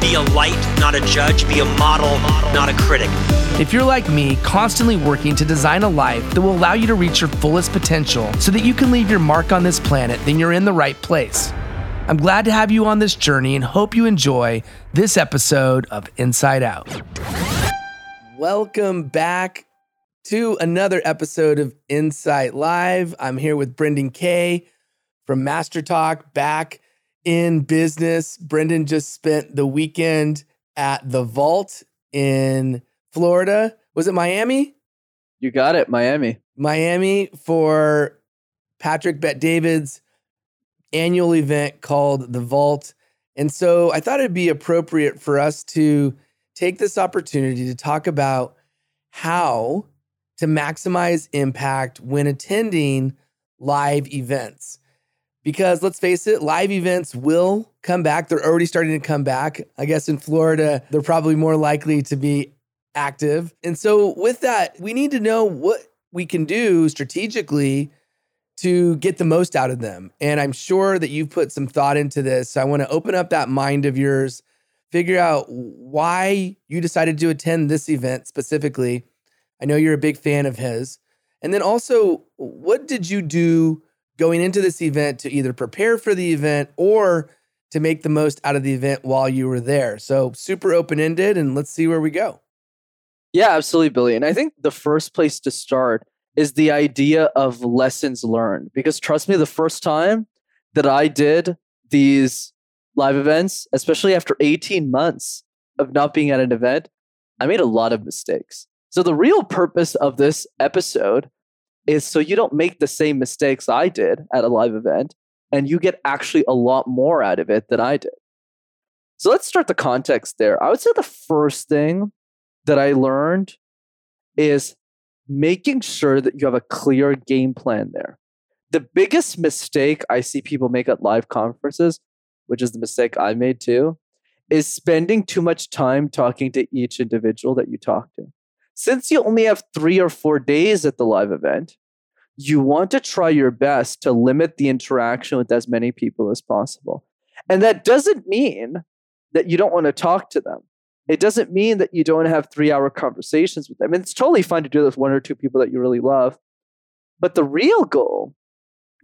be a light, not a judge. Be a model, not a critic. If you're like me, constantly working to design a life that will allow you to reach your fullest potential so that you can leave your mark on this planet, then you're in the right place. I'm glad to have you on this journey and hope you enjoy this episode of Insight Out. Welcome back to another episode of Insight Live. I'm here with Brendan Kay from Master Talk back in business. Brendan just spent the weekend at the Vault in Florida. Was it Miami? You got it, Miami. Miami for Patrick Bet David's annual event called The Vault. And so I thought it'd be appropriate for us to take this opportunity to talk about how to maximize impact when attending live events. Because let's face it, live events will come back. They're already starting to come back. I guess in Florida, they're probably more likely to be active. And so, with that, we need to know what we can do strategically to get the most out of them. And I'm sure that you've put some thought into this. So I want to open up that mind of yours, figure out why you decided to attend this event specifically. I know you're a big fan of his. And then also, what did you do going into this event to either prepare for the event or to make the most out of the event while you were there? So, super open ended, and let's see where we go. Yeah, absolutely, Billy. And I think the first place to start is the idea of lessons learned. Because trust me, the first time that I did these live events, especially after 18 months of not being at an event, I made a lot of mistakes. So, the real purpose of this episode is so you don't make the same mistakes I did at a live event and you get actually a lot more out of it than I did. So, let's start the context there. I would say the first thing that I learned is making sure that you have a clear game plan there. The biggest mistake I see people make at live conferences, which is the mistake I made too, is spending too much time talking to each individual that you talk to. Since you only have three or four days at the live event, you want to try your best to limit the interaction with as many people as possible. And that doesn't mean that you don't want to talk to them. It doesn't mean that you don't have three hour conversations with them. And it's totally fine to do this with one or two people that you really love. But the real goal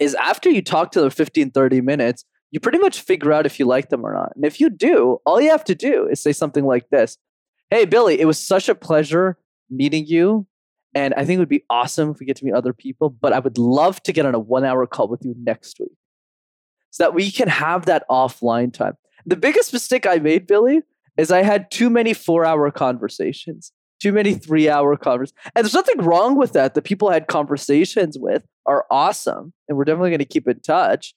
is after you talk to them 15, 30 minutes, you pretty much figure out if you like them or not. And if you do, all you have to do is say something like this Hey, Billy, it was such a pleasure meeting you. And I think it would be awesome if we get to meet other people, but I would love to get on a one hour call with you next week so that we can have that offline time. The biggest mistake I made, Billy, is I had too many four hour conversations, too many three hour conversations. And there's nothing wrong with that. The people I had conversations with are awesome and we're definitely going to keep in touch.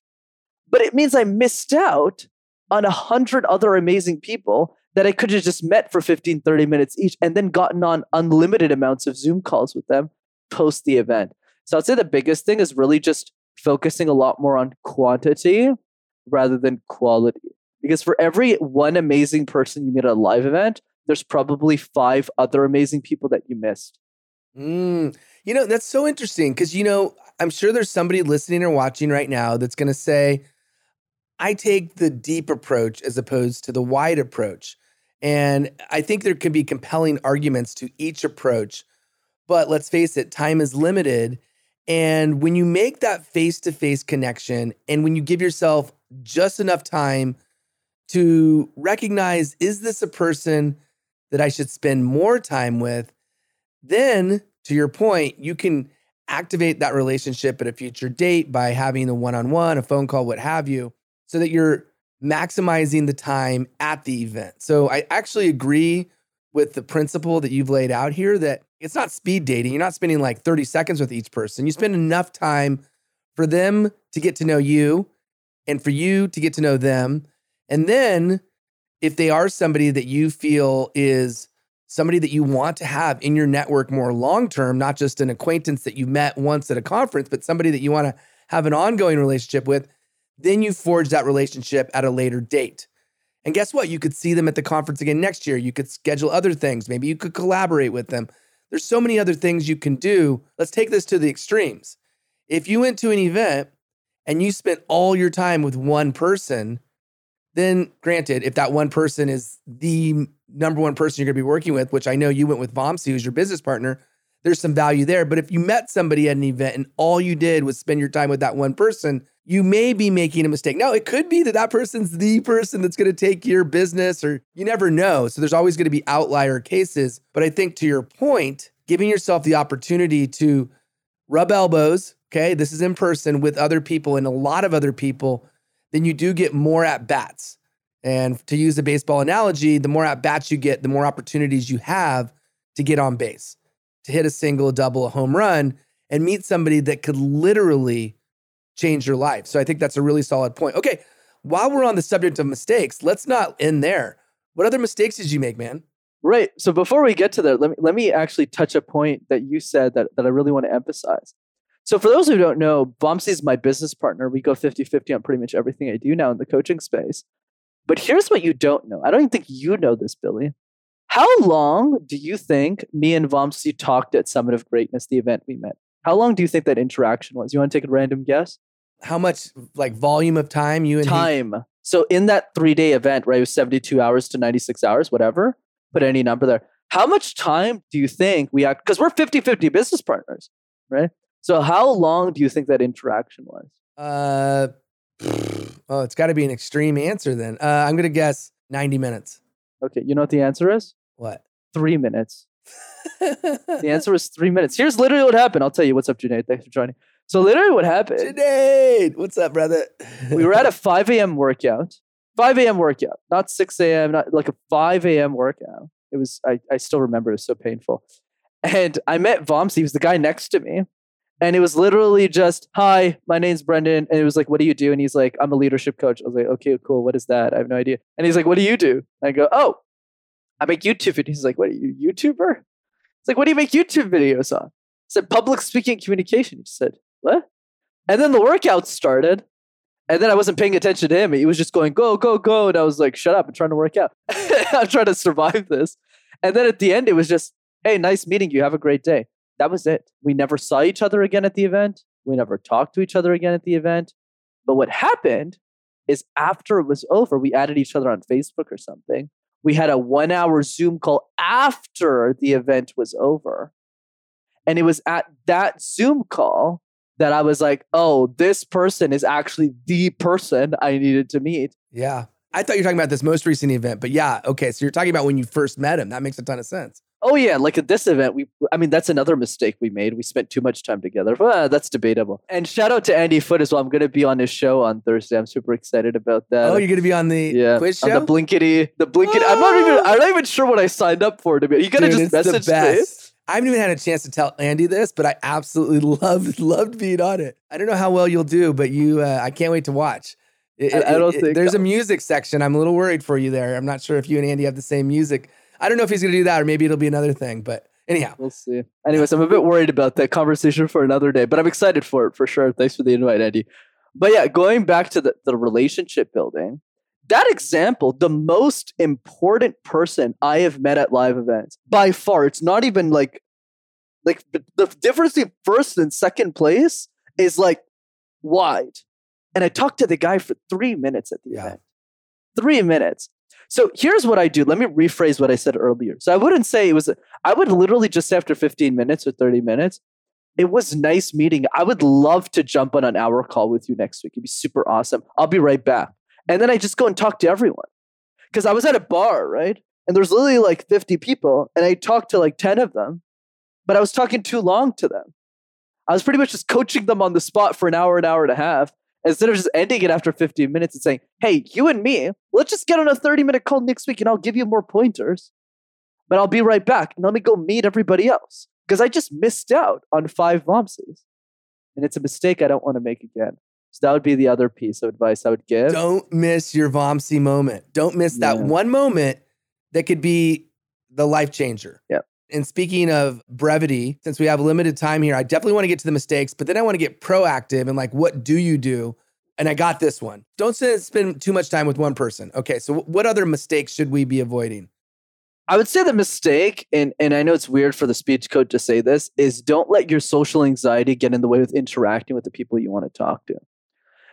But it means I missed out on a hundred other amazing people that I could have just met for 15, 30 minutes each and then gotten on unlimited amounts of Zoom calls with them post the event. So I'd say the biggest thing is really just focusing a lot more on quantity rather than quality. Because for every one amazing person you meet at a live event, there's probably five other amazing people that you missed. Mm, you know, that's so interesting because, you know, I'm sure there's somebody listening or watching right now that's going to say, I take the deep approach as opposed to the wide approach. And I think there can be compelling arguments to each approach. But let's face it, time is limited. And when you make that face to face connection and when you give yourself just enough time to recognize is this a person that I should spend more time with? Then, to your point, you can activate that relationship at a future date by having a one on one, a phone call, what have you, so that you're maximizing the time at the event. So I actually agree with the principle that you've laid out here that it's not speed dating. You're not spending like 30 seconds with each person. You spend enough time for them to get to know you and for you to get to know them. And then if they are somebody that you feel is somebody that you want to have in your network more long term, not just an acquaintance that you met once at a conference, but somebody that you want to have an ongoing relationship with, then you forge that relationship at a later date. And guess what? You could see them at the conference again next year. You could schedule other things. Maybe you could collaborate with them. There's so many other things you can do. Let's take this to the extremes. If you went to an event and you spent all your time with one person, then granted, if that one person is the number one person you're going to be working with, which I know you went with Vamsi, who's your business partner, there's some value there. But if you met somebody at an event and all you did was spend your time with that one person, you may be making a mistake. Now, it could be that that person's the person that's going to take your business, or you never know. So there's always going to be outlier cases. But I think to your point, giving yourself the opportunity to rub elbows, okay, this is in person with other people and a lot of other people, then you do get more at bats. And to use a baseball analogy, the more at bats you get, the more opportunities you have to get on base to hit a single, a double, a home run, and meet somebody that could literally change your life. So I think that's a really solid point. Okay, while we're on the subject of mistakes, let's not end there. What other mistakes did you make, man? Right. So before we get to that, let me let me actually touch a point that you said that, that I really want to emphasize. So for those who don't know, Vamsi is my business partner. We go 50-50 on pretty much everything I do now in the coaching space. But here's what you don't know. I don't even think you know this, Billy. How long do you think me and Vamsi talked at Summit of Greatness, the event we met? How long do you think that interaction was? You want to take a random guess? How much like volume of time you and he- Time. So in that three day event, right, it was 72 hours to 96 hours, whatever, put any number there. How much time do you think we act? Because we're 50 50 business partners, right? So how long do you think that interaction was? Uh, oh, it's got to be an extreme answer then. Uh, I'm gonna guess 90 minutes. Okay, you know what the answer is? What? Three minutes. The answer was three minutes. Here's literally what happened. I'll tell you what's up, Junaid. Thanks for joining. So literally what happened, Junaid, what's up, brother? we were at a 5 a.m. workout. 5 a.m. workout, not 6 a.m., not like a 5 a.m. workout. It was, I, I still remember it was so painful. And I met Vamsi, he was the guy next to me. And it was literally just, hi, my name's Brendan. And it was like, what do you do? And he's like, I'm a leadership coach. I was like, okay, cool. What is that? I have no idea. And he's like, what do you do? And I go, oh, I make YouTube videos. He's like, what are you, YouTuber? It's like, what do you make YouTube videos on? I said, public speaking and communication. He said, what? And then the workout started. And then I wasn't paying attention to him. He was just going, go, go, go. And I was like, shut up. I'm trying to work out. I'm trying to survive this. And then at the end, it was just, hey, nice meeting you. Have a great day. That was it. We never saw each other again at the event. We never talked to each other again at the event. But what happened is after it was over, we added each other on Facebook or something. We had a one hour Zoom call after the event was over. And it was at that Zoom call that I was like, oh, this person is actually the person I needed to meet. Yeah. I thought you were talking about this most recent event, but yeah, okay. So you're talking about when you first met him. That makes a ton of sense. Oh yeah, like at this event, we I mean that's another mistake we made. We spent too much time together. Well, uh, that's debatable. And shout out to Andy Foot as well. I'm gonna be on his show on Thursday. I'm super excited about that. oh, you're going to be on the yeah, quiz on the Blinkity, the Blinkity. I'm not even I'm not even sure what I signed up for to be. You gotta Dude, just message me. I haven't even had a chance to tell Andy this, but I absolutely loved loved being on it. I don't know how well you'll do, but you, uh, I can't wait to watch. It- I- I don't it- think- there's a music section. I'm a little worried for you there. I'm not sure if you and Andy have the same music. I don't know if he's going to do that, or maybe it'll be another thing. But anyhow, We'll see. Anyways, I'm a bit worried about that conversation for another day, but I'm excited for it for sure. Thanks for the invite, Andy. But yeah, going back to the, the relationship building, that example, the most important person I have met at live events by far, it's not even like, like the, difference between first and second place is like wide. And I talked to the guy for three minutes at the Yeah. event. Three minutes. So here's what I do. Let me rephrase what I said earlier. So I wouldn't say it was, I would literally just after 15 minutes or 30 minutes, it was nice meeting. I would love to jump on an hour call with you next week. It'd be super awesome. I'll be right back. And then I just go and talk to everyone. Because I was at a bar, right? And there's literally like 50 people, and I talked to like 10 of them, but I was talking too long to them. I was pretty much just coaching them on the spot for an hour, an hour and a half. Instead of just ending it after 15 minutes and saying, hey, you and me, let's just get on a 30 minute call next week and I'll give you more pointers. But I'll be right back and let me go meet everybody else. Because I just missed out on five Vamsis. And it's a mistake I don't want to make again. So that would be the other piece of advice I would give. Don't miss your Vamsi moment. Don't miss that Yeah. one moment that could be the life changer. Yep. And speaking of brevity, since we have limited time here, I definitely want to get to the mistakes, but then I want to get proactive and like, what do you do? And I got this one. Don't spend too much time with one person. Okay. So, what other mistakes should we be avoiding? I would say the mistake, and, and I know it's weird for the speech coach to say this, is don't let your social anxiety get in the way with interacting with the people you want to talk to.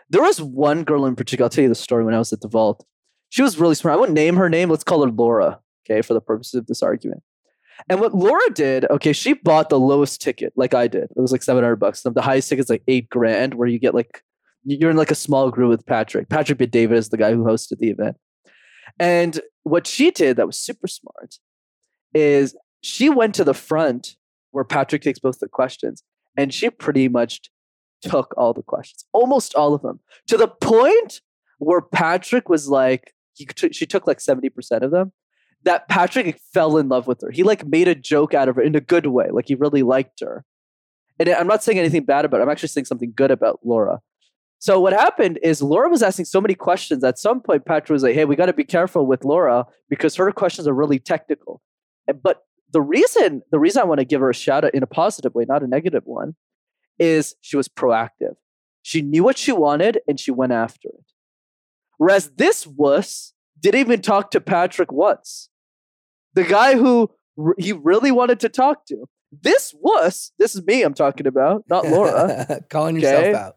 There was one girl in particular, I'll tell you the story when I was at the vault. She was really smart. I won't name her name. Let's call her Laura, okay, for the purposes of this argument. And what Laura did, okay, she bought the lowest ticket, like I did. It was like 700 bucks. The highest ticket's like eight grand, where you get like, you're in like a small group with Patrick. Patrick Bet-David is the guy who hosted the event. And what she did that was super smart is she went to the front where Patrick takes both the questions and she pretty much took all the questions, almost all of them, to the point where Patrick was like, took, she took like 70% of them. That Patrick fell in love with her. He like made a joke out of her in a good way. Like he really liked her. And I'm not saying anything bad about her. I'm actually saying something good about Laura. So what happened is Laura was asking so many questions. At some point, Patrick was like, "Hey, we got to be careful with Laura because her questions are really technical." But the reason the reason I want to give her a shout out in a positive way, not a negative one, is she was proactive. She knew what she wanted and she went after it. Whereas this wuss didn't even talk to Patrick once. The guy who r- he really wanted to talk to. This wuss, this is me I'm talking about, not Laura. Calling yourself out.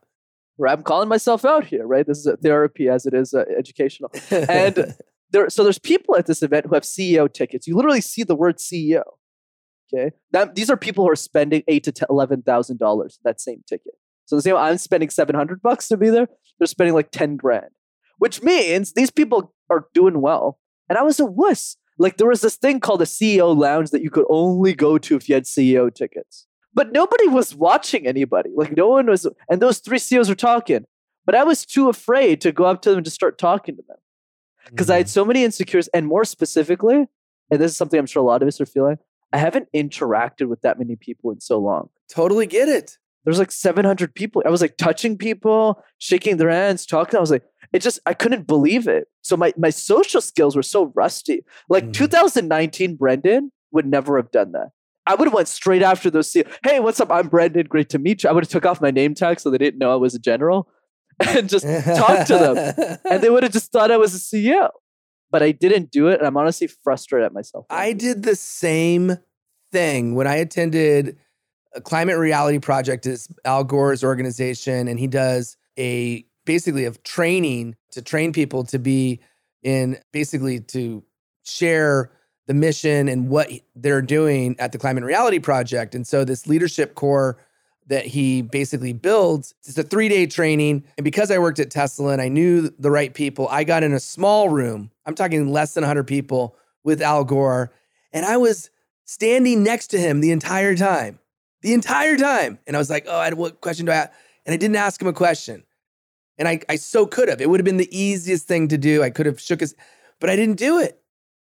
I'm calling myself out here, right? This is a therapy as it is uh, educational. And there, so there's people at this event who have CEO tickets. You literally see the word CEO. Okay, that these are people who are spending eight to eleven thousand dollars that same ticket. So the same, I'm spending seven hundred bucks to be there. They're spending like ten grand, which means these people are doing well. And I was a wuss. Like there was this thing called a CEO lounge that you could only go to if you had CEO tickets. But nobody was watching anybody. Like no one was, and those three CEOs were talking. But I was too afraid to go up to them and just start talking to them because I had mm. so many insecurities, and more specifically, and this is something I'm sure a lot of us are feeling. I haven't interacted with that many people in so long. totally get it. There's like 700 people. I was like touching people, shaking their hands, talking. I was like, it just, I couldn't believe it. So my my social skills were so rusty. Like Mhm. 2019, Brendan would never have done that. I would have went straight after those. CEO. Hey, what's up? I'm Brendan. Great to meet you. I would have took off my name tag so they didn't know I was a general, and just talk to them and they would have just thought I was a CEO. But I didn't do it, and I'm honestly frustrated at myself. I did the same thing when I attended a climate reality project is Al Gore's organization, and he does a basically of training to train people to be in basically to share the mission and what they're doing at the climate reality project. And so this leadership corps that he basically builds it's a three-day training and because i worked at tesla and i knew the right people i got in a small room i'm talking less than 100 people with al gore. And i was standing next to him the entire time the entire time. And i was like oh I, what question do i have? And i didn't ask him a question. And i, I so could have. It would have been the easiest thing to do. I could have shook his but i didn't do it.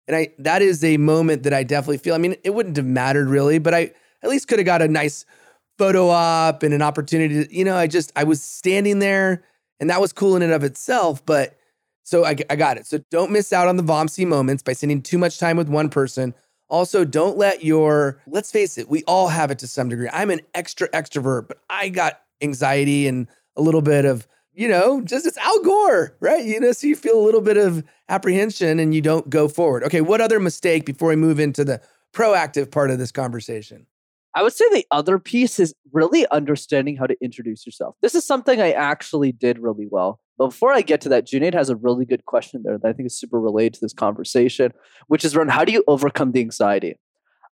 And i that is a moment that i definitely feel i mean it wouldn't have mattered really but i at least could have got a nice photo op and an opportunity to, you know, I just, I was standing there and that was cool in and of itself. But so I, I got it. So don't miss out on the Vamsi moments by spending too much time with one person. Also, don't let your, let's face it, we all have it to some degree. I'm an extra extrovert, but I got anxiety and a little bit of, you know, just it's Al Gore, right? You know, so you feel a little bit of apprehension and you don't go forward. Okay, what other mistake before we move into the proactive part of this conversation? I would say the other piece is really understanding how to introduce yourself. This is something I actually did really well. But before I get to that, Junaid has a really good question there that I think is super related to this conversation, which is around how do you overcome the anxiety?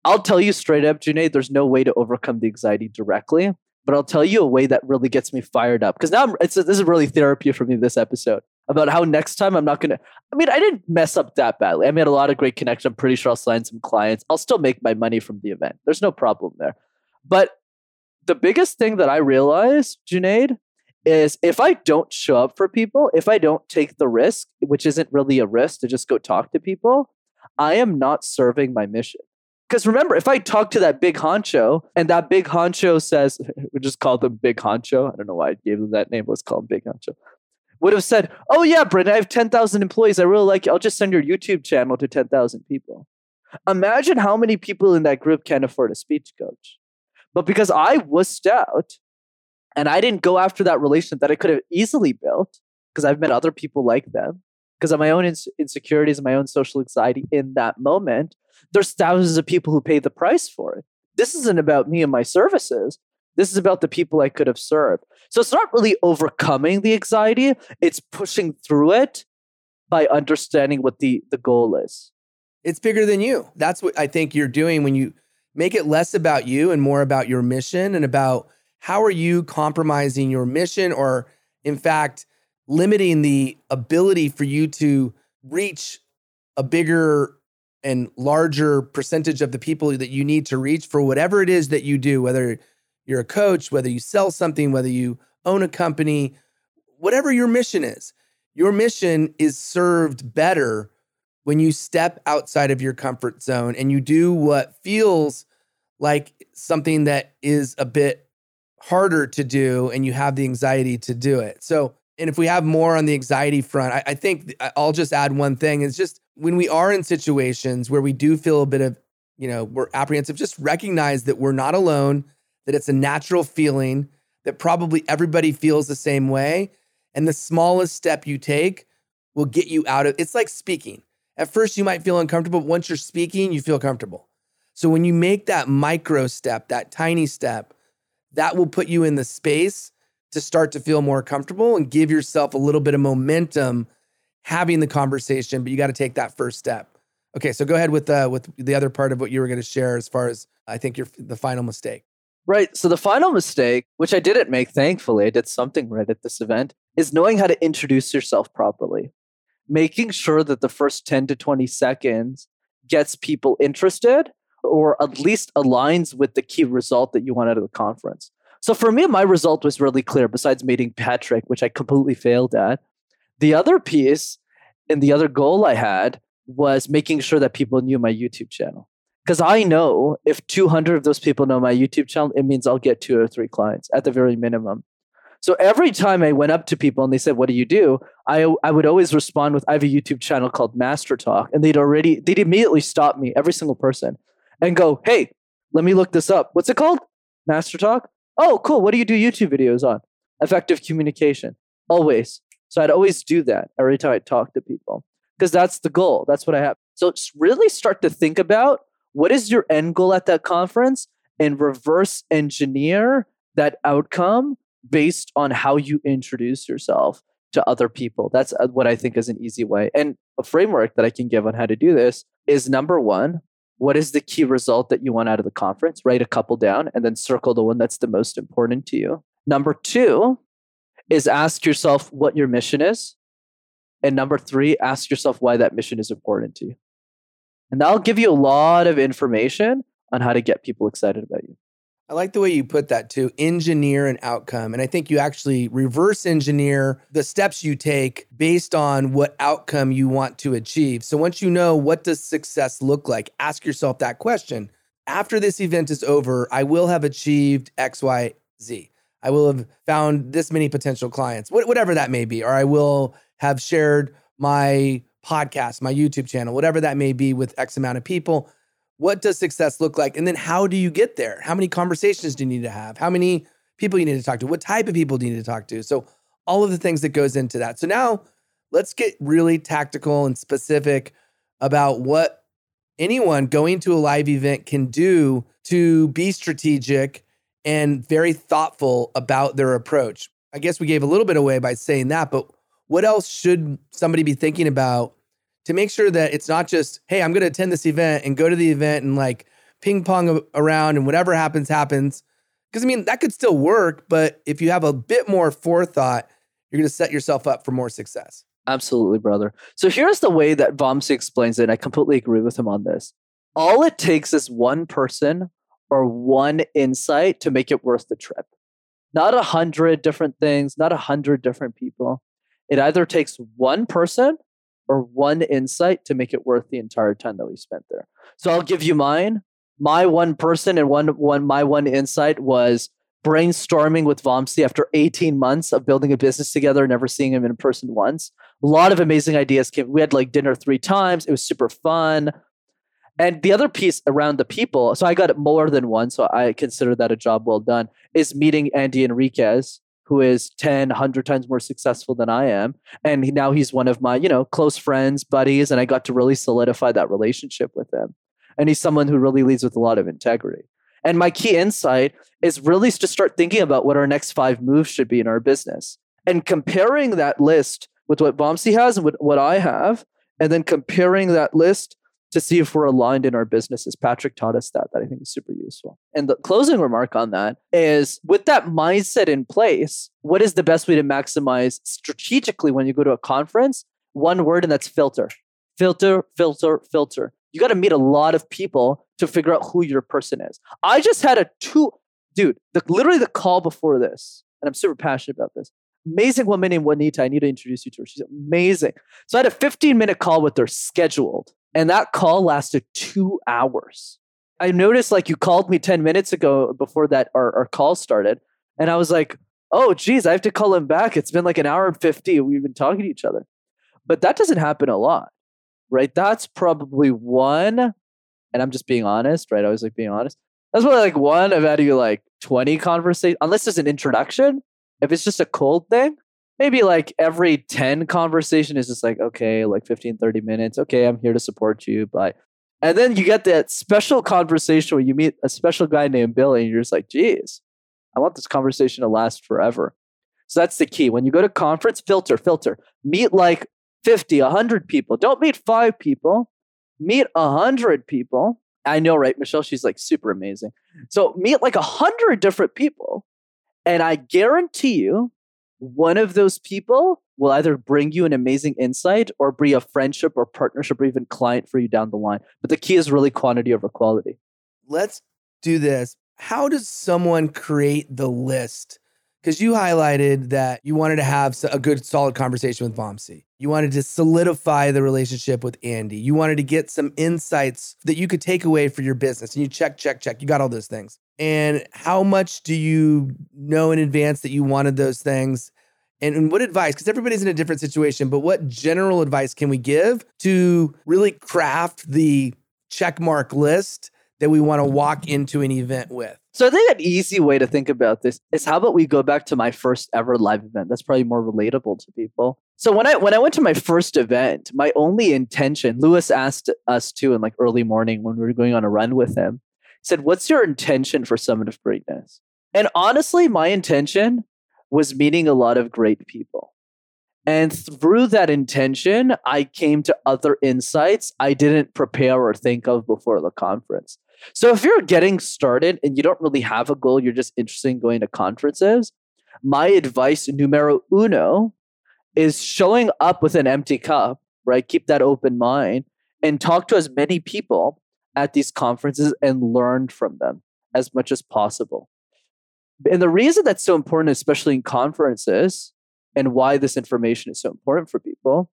I'll tell you straight up, Junaid, there's no way to overcome the anxiety directly, but I'll tell you a way that really gets me fired up. Because now I'm, it's, this is really therapy for me this episode about how next time I'm not going to. I mean, I didn't mess up that badly. I made a lot of great connections. I'm pretty sure I'll sign some clients. I'll still make my money from the event. There's no problem there. But the biggest thing that I realized, Junaid, is if I don't show up for people, if I don't take the risk, which isn't really a risk to just go talk to people, I am not serving my mission. Because remember, if I talk to that big honcho and that big honcho says, we just called them Big Honcho. I don't know why I gave them that name. Let's call him Big Honcho. Would have said, Oh, yeah, Brendan, I have 10,000 employees. I really like you. I'll just send your YouTube channel to 10,000 people. Imagine how many people in that group can afford a speech coach. But because I was stout and I didn't go after that relationship that I could have easily built, because I've met other people like them, because of my own ins- insecurities and my own social anxiety in that moment, there's thousands of people who pay the price for it. This isn't about me and my services. This is about the people I could have served. So it's not really overcoming the anxiety, it's pushing through it by understanding what the, the goal is. It's bigger than you. That's what I think you're doing when you make it less about you and more about your mission and about how are you compromising your mission or in fact limiting the ability for you to reach a bigger and larger percentage of the people that you need to reach for whatever it is that you do, whether you're a coach, whether you sell something, whether you own a company, whatever your mission is. Your mission is served better when you step outside of your comfort zone and you do what feels like something that is a bit harder to do and you have the anxiety to do it. So, and if we have more on the anxiety front, I, I think I'll just add one thing. is just when we are in situations where we do feel a bit of, you know, we're apprehensive, just recognize that we're not alone, that it's a natural feeling, that probably everybody feels the same way. And the smallest step you take will get you out of it's like speaking. At first, you might feel uncomfortable. But once you're speaking, you feel comfortable. So when you make that micro step, that tiny step, that will put you in the space to start to feel more comfortable and give yourself a little bit of momentum having the conversation, but you got to take that first step. Okay, so go ahead with uh, with the other part of what you were going to share as far as I think your the final mistake. Right. So the final mistake, which I didn't make, thankfully, I did something right at this event, is knowing how to introduce yourself properly. Making sure that the first 10 to 20 seconds gets people interested or at least aligns with the key result that you want out of the conference. So for me, my result was really clear, besides meeting Patrick, which I completely failed at. The other piece and the other goal I had was making sure that people knew my YouTube channel. Because I know if 200 of those people know my YouTube channel, it means I'll get two or three clients at the very minimum. So every time I went up to people and they said, "What do you do?" I I would always respond with, "I have a YouTube channel called Master Talk," and they'd already they'd immediately stop me, every single person, and go, "Hey, let me look this up. What's it called? Master Talk? Oh, cool. What do you do YouTube videos on? Effective communication. Always. So I'd always do that every time I talk to people because that's the goal. That's what I have. So really start to think about what is your end goal at that conference and reverse engineer that outcome based on how you introduce yourself to other people. That's uh, what I think is an easy way. And a framework that I can give on how to do this is number one, what is the key result that you want out of the conference? Write a couple down and then circle the one that's the most important to you. Number two is ask yourself what your mission is. And number three, ask yourself why that mission is important to you. And that'll give you a lot of information on how to get people excited about you. I like the way you put that too engineer an outcome. And I think you actually reverse engineer the steps you take based on what outcome you want to achieve. So once you know what does success look like, ask yourself that question. After this event is over, I will have achieved XYZ. I will have found this many potential clients, whatever that may be, or I will have shared my podcast, my YouTube channel, whatever that may be with X amount of people. What does success look like? And then how do you get there? How many conversations do you need to have? How many people you need to talk to? What type of people do you need to talk to? So all of the things that goes into that. So now let's get really tactical and specific about what anyone going to a live event can do to be strategic and very thoughtful about their approach. I guess we gave a little bit away by saying that, but what else should somebody be thinking about to make sure that it's not just, hey, I'm going to attend this event and go to the event and like ping pong around and whatever happens, happens. Because I mean, that could still work, but if you have a bit more forethought, you're going to set yourself up for more success. Absolutely, brother. So here's the way that Vamsi explains it. And I completely agree with him on this. All it takes is one person or one insight to make it worth the trip. not a hundred different things, not a hundred different people. It either takes one person or one insight to make it worth the entire time that we spent there. So I'll give you mine. My one person and one one my one insight was brainstorming with Vamsi after 18 months of building a business together, never seeing him in person once. A lot of amazing ideas came. We had like dinner three times. It was super fun. And the other piece around the people, so I got more than one, so I consider that a job well done, is meeting Andy Enriquez, who is 10, 100 times more successful than I am. And he, now he's one of my, you know, close friends, buddies, and I got to really solidify that relationship with him. And he's someone who really leads with a lot of integrity. And my key insight is really to start thinking about what our next five moves should be in our business and comparing that list with what Vamsi has and with what I have, and then comparing that list to see if we're aligned in our businesses. Patrick taught us that, that I think is super useful. And the closing remark on that is with that mindset in place, what is the best way to maximize strategically when you go to a conference? One word, and that's filter. Filter, filter, filter. You got to meet a lot of people to figure out who your person is. I just had a two, dude, the, literally the call before this, and I'm super passionate about this. Amazing woman named Juanita. I need to introduce you to her. She's amazing. So I had a 15 minute call with her scheduled, and that call lasted two hours. I noticed like you called me 10 minutes ago before that our, our call started, and I was like, oh, geez, I have to call him back. It's been like an hour and 50. We've been talking to each other. But that doesn't happen a lot, right? That's probably one and I'm just being honest, right? I was like being honest. That's probably like one of out of like 20 conversations, unless there's an introduction. If it's just a cold thing, maybe like every 10 conversation is just like, okay, like 15, 30 minutes. Okay, I'm here to support you. But and then you get that special conversation where you meet a special guy named Billy, and you're just like, geez, I want this conversation to last forever. So that's the key. When you go to conference, filter, filter. Meet like 50, 100 people. Don't meet five people meet a hundred people. I know, right, Michelle? She's like super amazing. So meet like a hundred different people, and I guarantee you, one of those people will either bring you an amazing insight or be a friendship or partnership or even client for you down the line. But the key is really quantity over quality. Let's do this. How does someone create the list because you highlighted that you wanted to have a good, solid conversation with Vamsi. You wanted to solidify the relationship with Andy. You wanted to get some insights that you could take away for your business. And you check, check, check. You got all those things. And how much do you know in advance that you wanted those things? And, and what advice, because everybody's in a different situation, but what general advice can we give to really craft the checkmark list that we want to walk into an event with? So I think an easy way to think about this is how about we go back to my first ever live event? That's probably more relatable to people. So when I when I went to my first event, my only intention, Lewis asked us to in like early morning when we were going on a run with him, said, What's your intention for Summit of Greatness? And honestly, my intention was meeting a lot of great people. And through that intention, I came to other insights I didn't prepare or think of before the conference. So if you're getting started and you don't really have a goal, you're just interested in going to conferences, my advice, numero uno, is showing up with an empty cup, right? Keep that open mind and talk to as many people at these conferences and learn from them as much as possible. And the reason that's so important, especially in conferences, and why this information is so important for people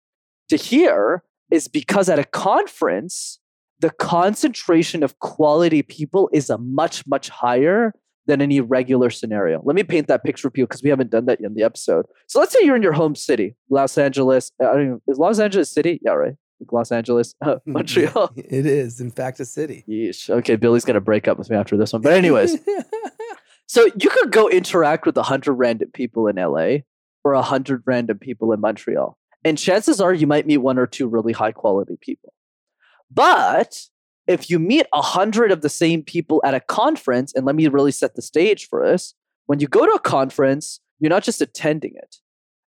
to hear is because at a conference, the concentration of quality people is a much, much higher than any regular scenario. Let me paint that picture for you because we haven't done that in the episode. So let's say you're in your home city, Los Angeles. Uh, I don't know, is Los Angeles city? Yeah, right. Los Angeles, uh, Montreal. It is, in fact, a city. Yeesh. Okay, Billy's gonna break up with me after this one. But anyways, so you could go interact with a hundred random people in LA or a hundred random people in Montreal, and chances are you might meet one or two really high quality people. But if you meet a hundred of the same people at a conference, and let me really set the stage for this, when you go to a conference, you're not just attending it,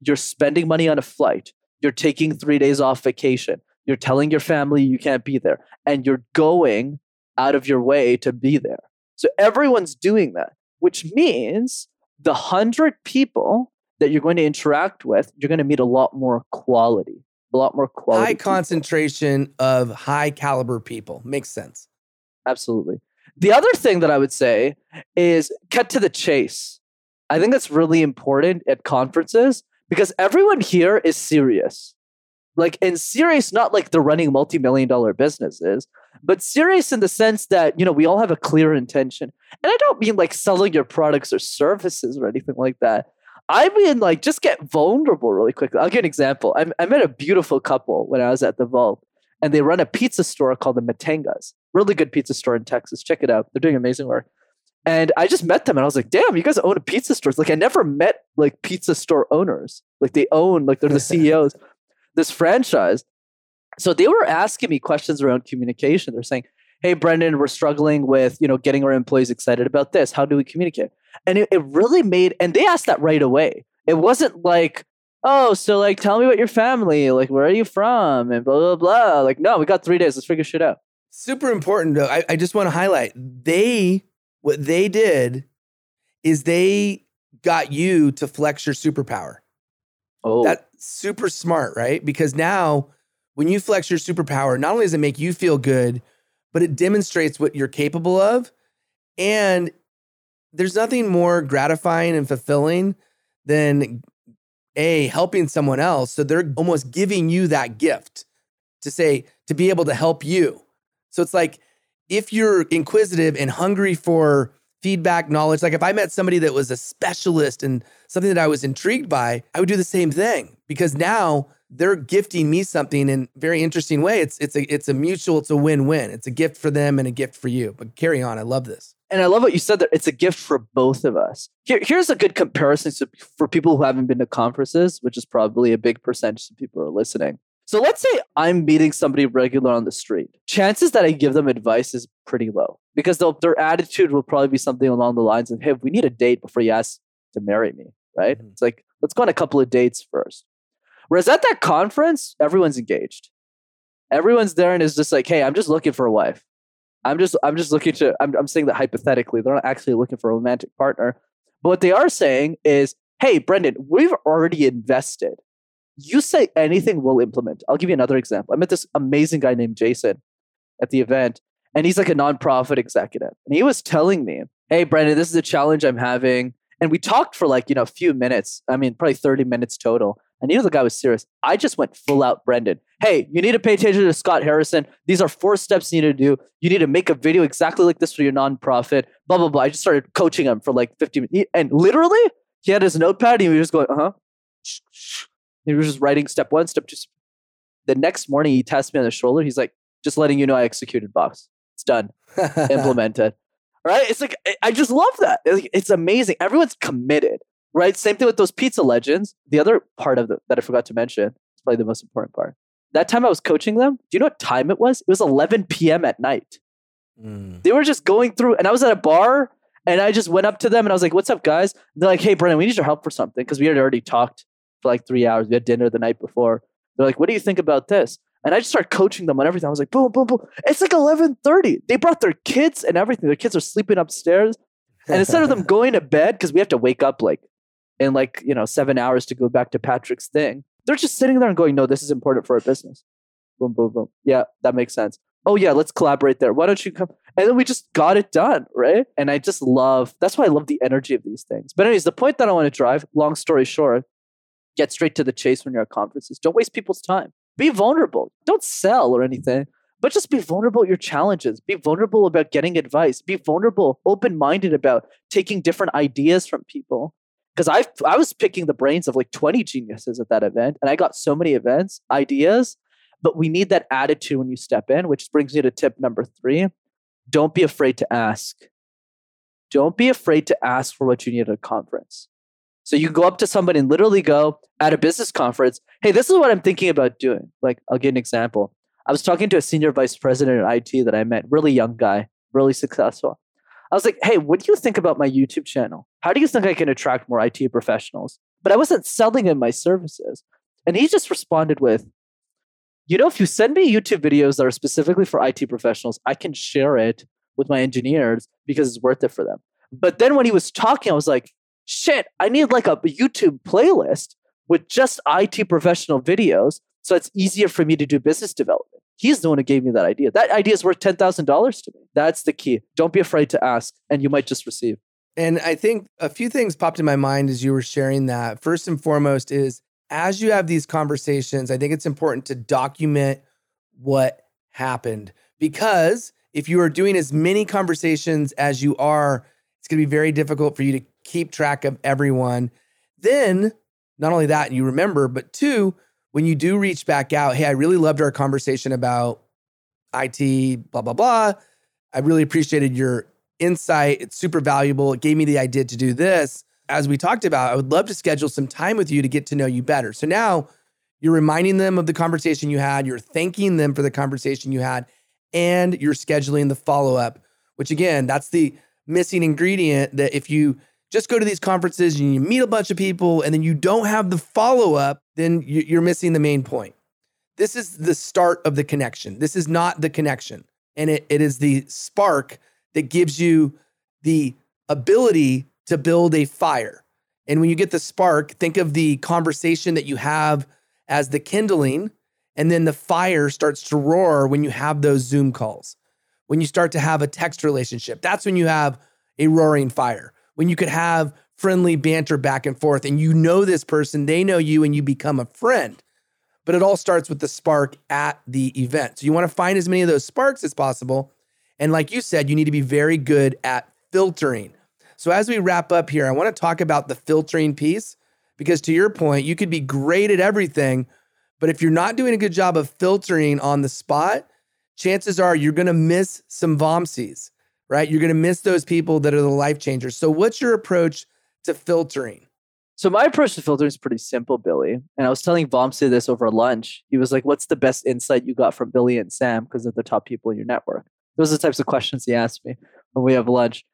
you're spending money on a flight, you're taking three days off vacation, you're telling your family you can't be there, and you're going out of your way to be there. So everyone's doing that, which means the hundred people that you're going to interact with, you're going to meet a lot more quality a lot more quality. High concentration of high caliber people. Makes sense. Absolutely. The other thing that I would say is cut to the chase. I think that's really important at conferences because everyone here is serious. Like, and serious, not like they're running multi million dollar businesses, but serious in the sense that, you know, we all have a clear intention. And I don't mean like selling your products or services or anything like that. I mean, like, just get vulnerable really quickly. I'll give an example. I, I met a beautiful couple when I was at the Vault, and they run a pizza store called the Matangas. Really good pizza store in Texas. Check it out. They're doing amazing work. And I just met them and I was like, damn, you guys own a pizza store. It's like I never met like pizza store owners. Like they own, like they're the CEOs, this franchise. So they were asking me questions around communication. They're saying, Hey, Brendan, we're struggling with, you know, getting our employees excited about this. How do we communicate? And it, it really made, and they asked that right away. It wasn't like, oh, so like, tell me about your family. Like, where are you from? And blah, blah, blah. Like, no, we got three days. Let's figure shit out. Super important though. I, I just want to highlight they what they did is they got you to flex your superpower. Oh, That's super smart, right? Because now when you flex your superpower, not only does it make you feel good, but it demonstrates what you're capable of. And there's nothing more gratifying and fulfilling than a helping someone else. So they're almost giving you that gift to say, to be able to help you. So it's like if you're inquisitive and hungry for feedback, knowledge, like if I met somebody that was a specialist and something that I was intrigued by, I would do the same thing because now they're gifting me something in a very interesting way. It's it's a it's a mutual, it's a win-win. It's a gift for them and a gift for you. But carry on. I love this. and I love what you said that it's a gift for both of us. Here, here's a good comparison to, for people who haven't been to conferences, which is probably a big percentage of people who are listening. So let's say I'm meeting somebody regular on the street. Chances that I give them advice is pretty low because they'll, their attitude will probably be something along the lines of, "Hey, we need a date before you ask to marry me." Right? Mhm. It's like let's go on a couple of dates first. Whereas at that conference, everyone's engaged. Everyone's there and is just like, "Hey, I'm just looking for a wife." I'm just I'm just looking to I'm I'm saying that hypothetically. They're not actually looking for a romantic partner. But what they are saying is, hey, Brendan, we've already invested. You say anything, we'll implement. I'll give you another example. I met this amazing guy named Jason at the event, and he's like a nonprofit executive. And he was telling me, hey, Brendan, this is a challenge I'm having. And we talked for like, you know, a few minutes. I mean, probably 30 minutes total. And you know the guy was serious. I just went full out Brendan. Hey, you need to pay attention to Scott Harrison. These are four steps you need to do. You need to make a video exactly like this for your nonprofit. Blah blah blah. I just started coaching him for like 50 minutes. And literally, he had his notepad and he was just going, uh-huh. He was just writing step one, step two. The next morning he tapped me on the shoulder. He's like, just letting you know I executed box. It's done. Implemented. right? It's like I- just love that. It's, it's amazing. Everyone's committed, right? Same thing with those pizza legends. The other part of the, that I forgot to mention, is probably the most important part. That time I was coaching them, do you know what time it was? It was 11 p.m. at night. Mm. They were just going through, and I was at a bar, and I just went up to them and I was like, "What's up, guys?" And they're like, "Hey, Brennan, we need your help for something because we had already talked for like three hours. We had dinner the night before. They're like, "What do you think about this?" And I just started coaching them on everything. I was like, "Boom, boom, boom!" It's like eleven thirty. They brought their kids and everything. Their kids are sleeping upstairs, and instead of them going to bed because we have to wake up like in like you know seven hours to go back to Patrick's thing, they're just sitting there and going, "No, this is important for our business." Boom, boom, boom. Yeah, that makes sense. Oh yeah, let's collaborate there. Why don't you come? And then we just got it done, right? And I just love that's why I love the energy of these things. But anyways, the point that I want to drive, long story short, get straight to the chase when you're at conferences. Don't waste people's time. Be vulnerable. Don't sell or anything, but just be vulnerable your challenges. Be vulnerable about getting advice. Be vulnerable, open-minded about taking different ideas from people. Because I I was picking the brains of like 20 geniuses at that event, and I got so many events, ideas. But we need that attitude when you step in, which brings me to tip number three don't be afraid to ask. Don't be afraid to ask for what you need at a conference. So you go up to somebody and literally go at a business conference, hey, this is what I'm thinking about doing. Like, I'll give an example. I was talking to a senior vice president at IT that I met, really young guy, really successful. I was like, hey, what do you think about my YouTube channel? How do you think I can attract more IT professionals? But I wasn't selling him my services. And he just responded with, you know, if you send me YouTube videos that are specifically for IT professionals, I can share it with my engineers because it's worth it for them. But then when he was talking, I was like, shit, I need like a YouTube playlist with just IT professional videos. So it's easier for me to do business development. He's the one who gave me that idea. That idea is worth $10,000 to me. That's the key. Don't be afraid to ask, and you might just receive. And I think a few things popped in my mind as you were sharing that. First and foremost is as you have these conversations, I think it's important to document what happened because if you are doing as many conversations as you are, it's going to be very difficult for you to keep track of everyone. Then, not only that, you remember, but two, when you do reach back out, hey, I really loved our conversation about IT, blah, blah, blah. I really appreciated your insight. It's super valuable. It gave me the idea to do this. As we talked about, I would love to schedule some time with you to get to know you better. So now you're reminding them of the conversation you had, you're thanking them for the conversation you had, and you're scheduling the follow up, which again, that's the missing ingredient that if you just go to these conferences and you meet a bunch of people and then you don't have the follow up, then you're missing the main point. This is the start of the connection. This is not the connection. And it, it is the spark that gives you the ability to build a fire. And when you get the spark, think of the conversation that you have as the kindling, and then the fire starts to roar when you have those Zoom calls. When you start to have a text relationship, that's when you have a roaring fire. When you could have friendly banter back and forth, and you know this person, they know you, and you become a friend. But it all starts with the spark at the event. So you want to find as many of those sparks as possible and like you said, you need to be very good at filtering. So as we wrap up here, I want to talk about the filtering piece because to your point, you could be great at everything, but if you're not doing a good job of filtering on the spot, chances are you're going to miss some Vamsis, right? You're going to miss those people that are the life changers. So what's your approach to filtering? So my approach to filtering is pretty simple, Billy. And I was telling Vamsi this over lunch. He was like, "What's the best insight you got from Billy and Sam because they're the top people in your network?" Those are the types of questions he asked me when we have lunch.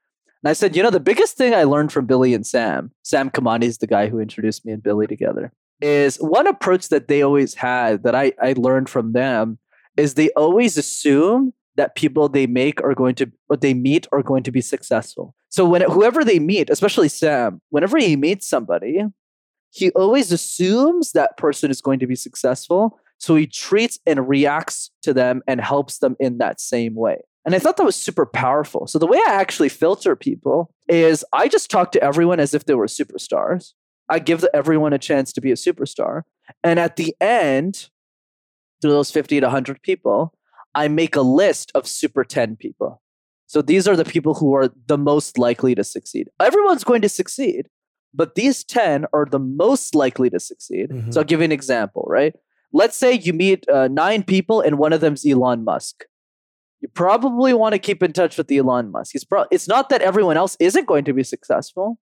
And I said, you know, the biggest thing I learned from Billy and Sam, Sam Kamani is the guy who introduced me and Billy together, is one approach that they always had that I, I learned from them is they always assume that people they make are going to what they meet are going to be successful. So when whoever they meet, especially Sam, whenever he meets somebody, he always assumes that person is going to be successful. So he treats and reacts to them and helps them in that same way. And I thought that was super powerful. So the way I actually filter people is I just talk to everyone as if they were superstars. I give everyone a chance to be a superstar. And at the end, through those 50 to 100 people, I make a list of super 10 people. So these are the people who are the most likely to succeed. Everyone's going to succeed, but these 10 are the most likely to succeed. Mm-hmm. So I'll give you an example, right? Let's say you meet uh, nine people and one of them's Elon Musk you probably want to keep in touch with Elon Musk. It's, pro- it's not that everyone else isn't going to be successful,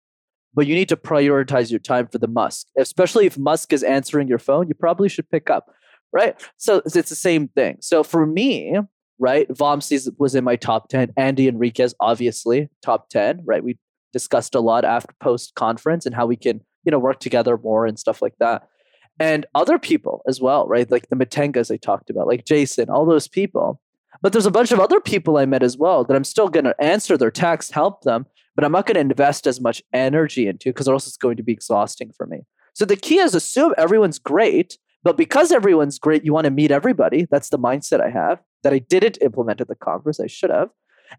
but you need to prioritize your time for the Musk. Especially if Musk is answering your phone, you probably should pick up, right? So it's the same thing. So for me, right, Vamsi was in my top 10. Andy Enriquez, obviously, top 10, right? We discussed a lot after post conference and how we can, you know, work together more and stuff like that. And other people as well, right? Like the Matengas I talked about, like Jason, all those people but there's a bunch of other people I met as well that I'm still going to answer their text, help them, but I'm not going to invest as much energy into because else it's going to be exhausting for me. So the key is assume everyone's great, but because everyone's great, you want to meet everybody. That's the mindset I have that I didn't implement at the conference. I should have.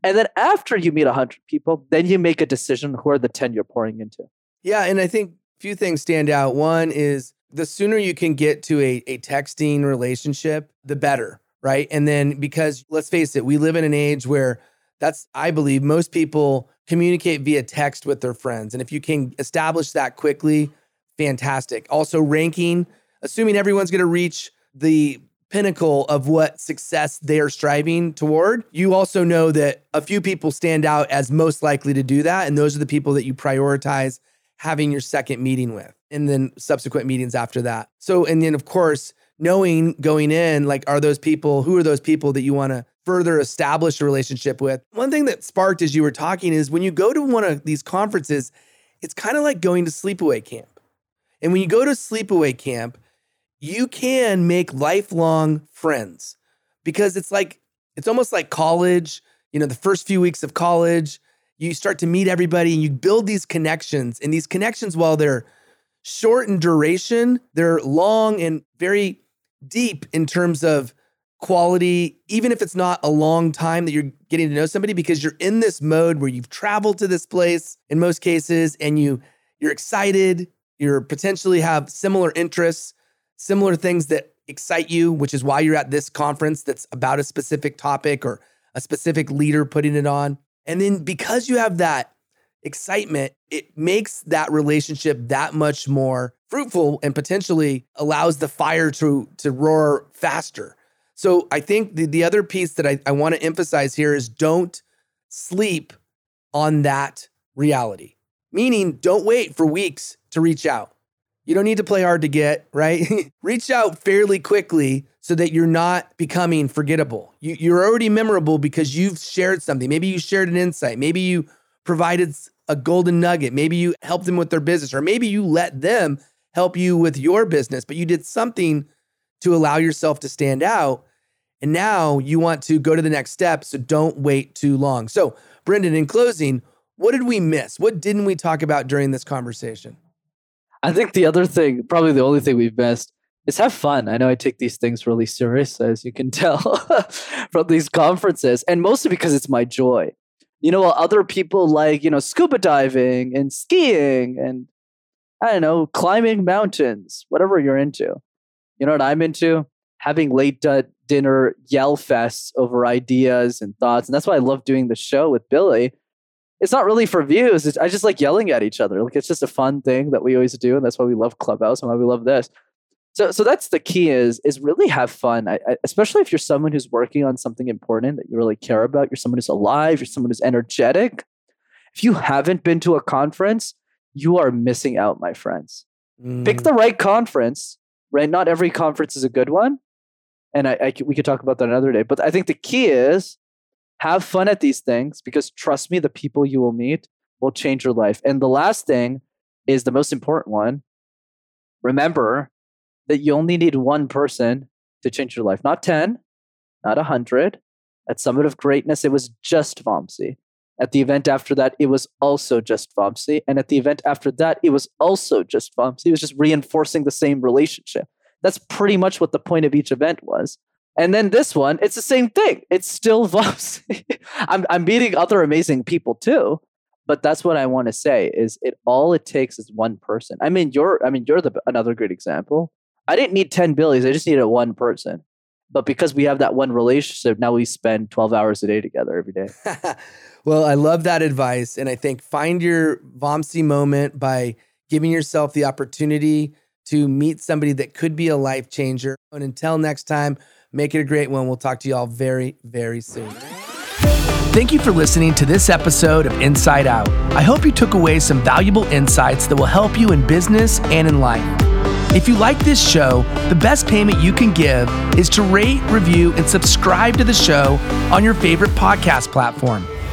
And then after you meet 100 people, then you make a decision who are the 10 you're pouring into. Yeah. And I think a few things stand out. One is the sooner you can get to a, a texting relationship, the better right? And then because let's face it, we live in an age where that's, I believe, most people communicate via text with their friends. And if you can establish that quickly, fantastic. Also, ranking, assuming everyone's going to reach the pinnacle of what success they're striving toward, you also know that a few people stand out as most likely to do that. And those are the people that you prioritize having your second meeting with and then subsequent meetings after that. So, and then of course, knowing going in, like, are those people, who are those people that you want to further establish a relationship with? One thing that sparked as you were talking is when you go to one of these conferences, it's kind of like going to sleepaway camp. And when you go to sleepaway camp, you can make lifelong friends because it's like, it's almost like college, you know, the first few weeks of college, you start to meet everybody and you build these connections. And these connections, while they're short in duration, they're long and very deep in terms of quality, even if it's not a long time that you're getting to know somebody, because you're in this mode where you've traveled to this place in most cases and you you're excited, you're potentially have similar interests, similar things that excite you, which is why you're at this conference that's about a specific topic or a specific leader putting it on. And then because you have that excitement, it makes that relationship that much more fruitful and potentially allows the fire to to roar faster. So I think the, the other piece that I, I want to emphasize here is don't sleep on that reality. Meaning don't wait for weeks to reach out. You don't need to play hard to get, right? reach out fairly quickly so that you're not becoming forgettable. You, you're already memorable because you've shared something. Maybe you shared an insight. Maybe you provided a golden nugget. Maybe you helped them with their business, or maybe you let them help you with your business, but you did something to allow yourself to stand out. And now you want to go to the next step. So don't wait too long. So, Brendan, in closing, what did we miss? What didn't we talk about during this conversation? I think the other thing, probably the only thing we've missed, is have fun. I know I take these things really serious, as you can tell from these conferences, and mostly because it's my joy. You know, other people like, you know, scuba diving and skiing and I don't know, climbing mountains, whatever you're into. You know what I'm into? Having late d- dinner yell fests over ideas and thoughts. And that's why I love doing the show with Billy. It's not really for views. It's, I just like yelling at each other. Like it's just a fun thing that we always do. And that's why we love Clubhouse and why we love this. So, so that's the key is is really have fun, I, I, especially if you're someone who's working on something important that you really care about. You're someone who's alive. You're someone who's energetic. If you haven't been to a conference, you are missing out, my friends. Mm. Pick the right conference. Right, not every conference is a good one, and I, I we could talk about that another day. But I think the key is have fun at these things because trust me, the people you will meet will change your life. And the last thing is the most important one. Remember, that you only need one person to change your life, not 10, not 100. At Summit of Greatness, it was just Vamsi. At the event after that, it was also just Vamsi. And at the event after that, it was also just Vamsi. It was just reinforcing the same relationship. That's pretty much what the point of each event was. And then this one, it's the same thing. It's still Vamsi. I'm, I'm meeting other amazing people too. But that's what I want to say is it all it takes is one person. I mean, you're I mean, you're the another great example. I didn't need 10 billies. I just needed one person. But because we have that one relationship, now we spend 12 hours a day together every day. well, I love that advice. And I think find your Vamsi moment by giving yourself the opportunity to meet somebody that could be a life changer. And until next time, make it a great one. We'll talk to you all very, very soon. Thank you for listening to this episode of Insight Out. I hope you took away some valuable insights that will help you in business and in life. If you like this show, the best payment you can give is to rate, review, and subscribe to the show on your favorite podcast platform.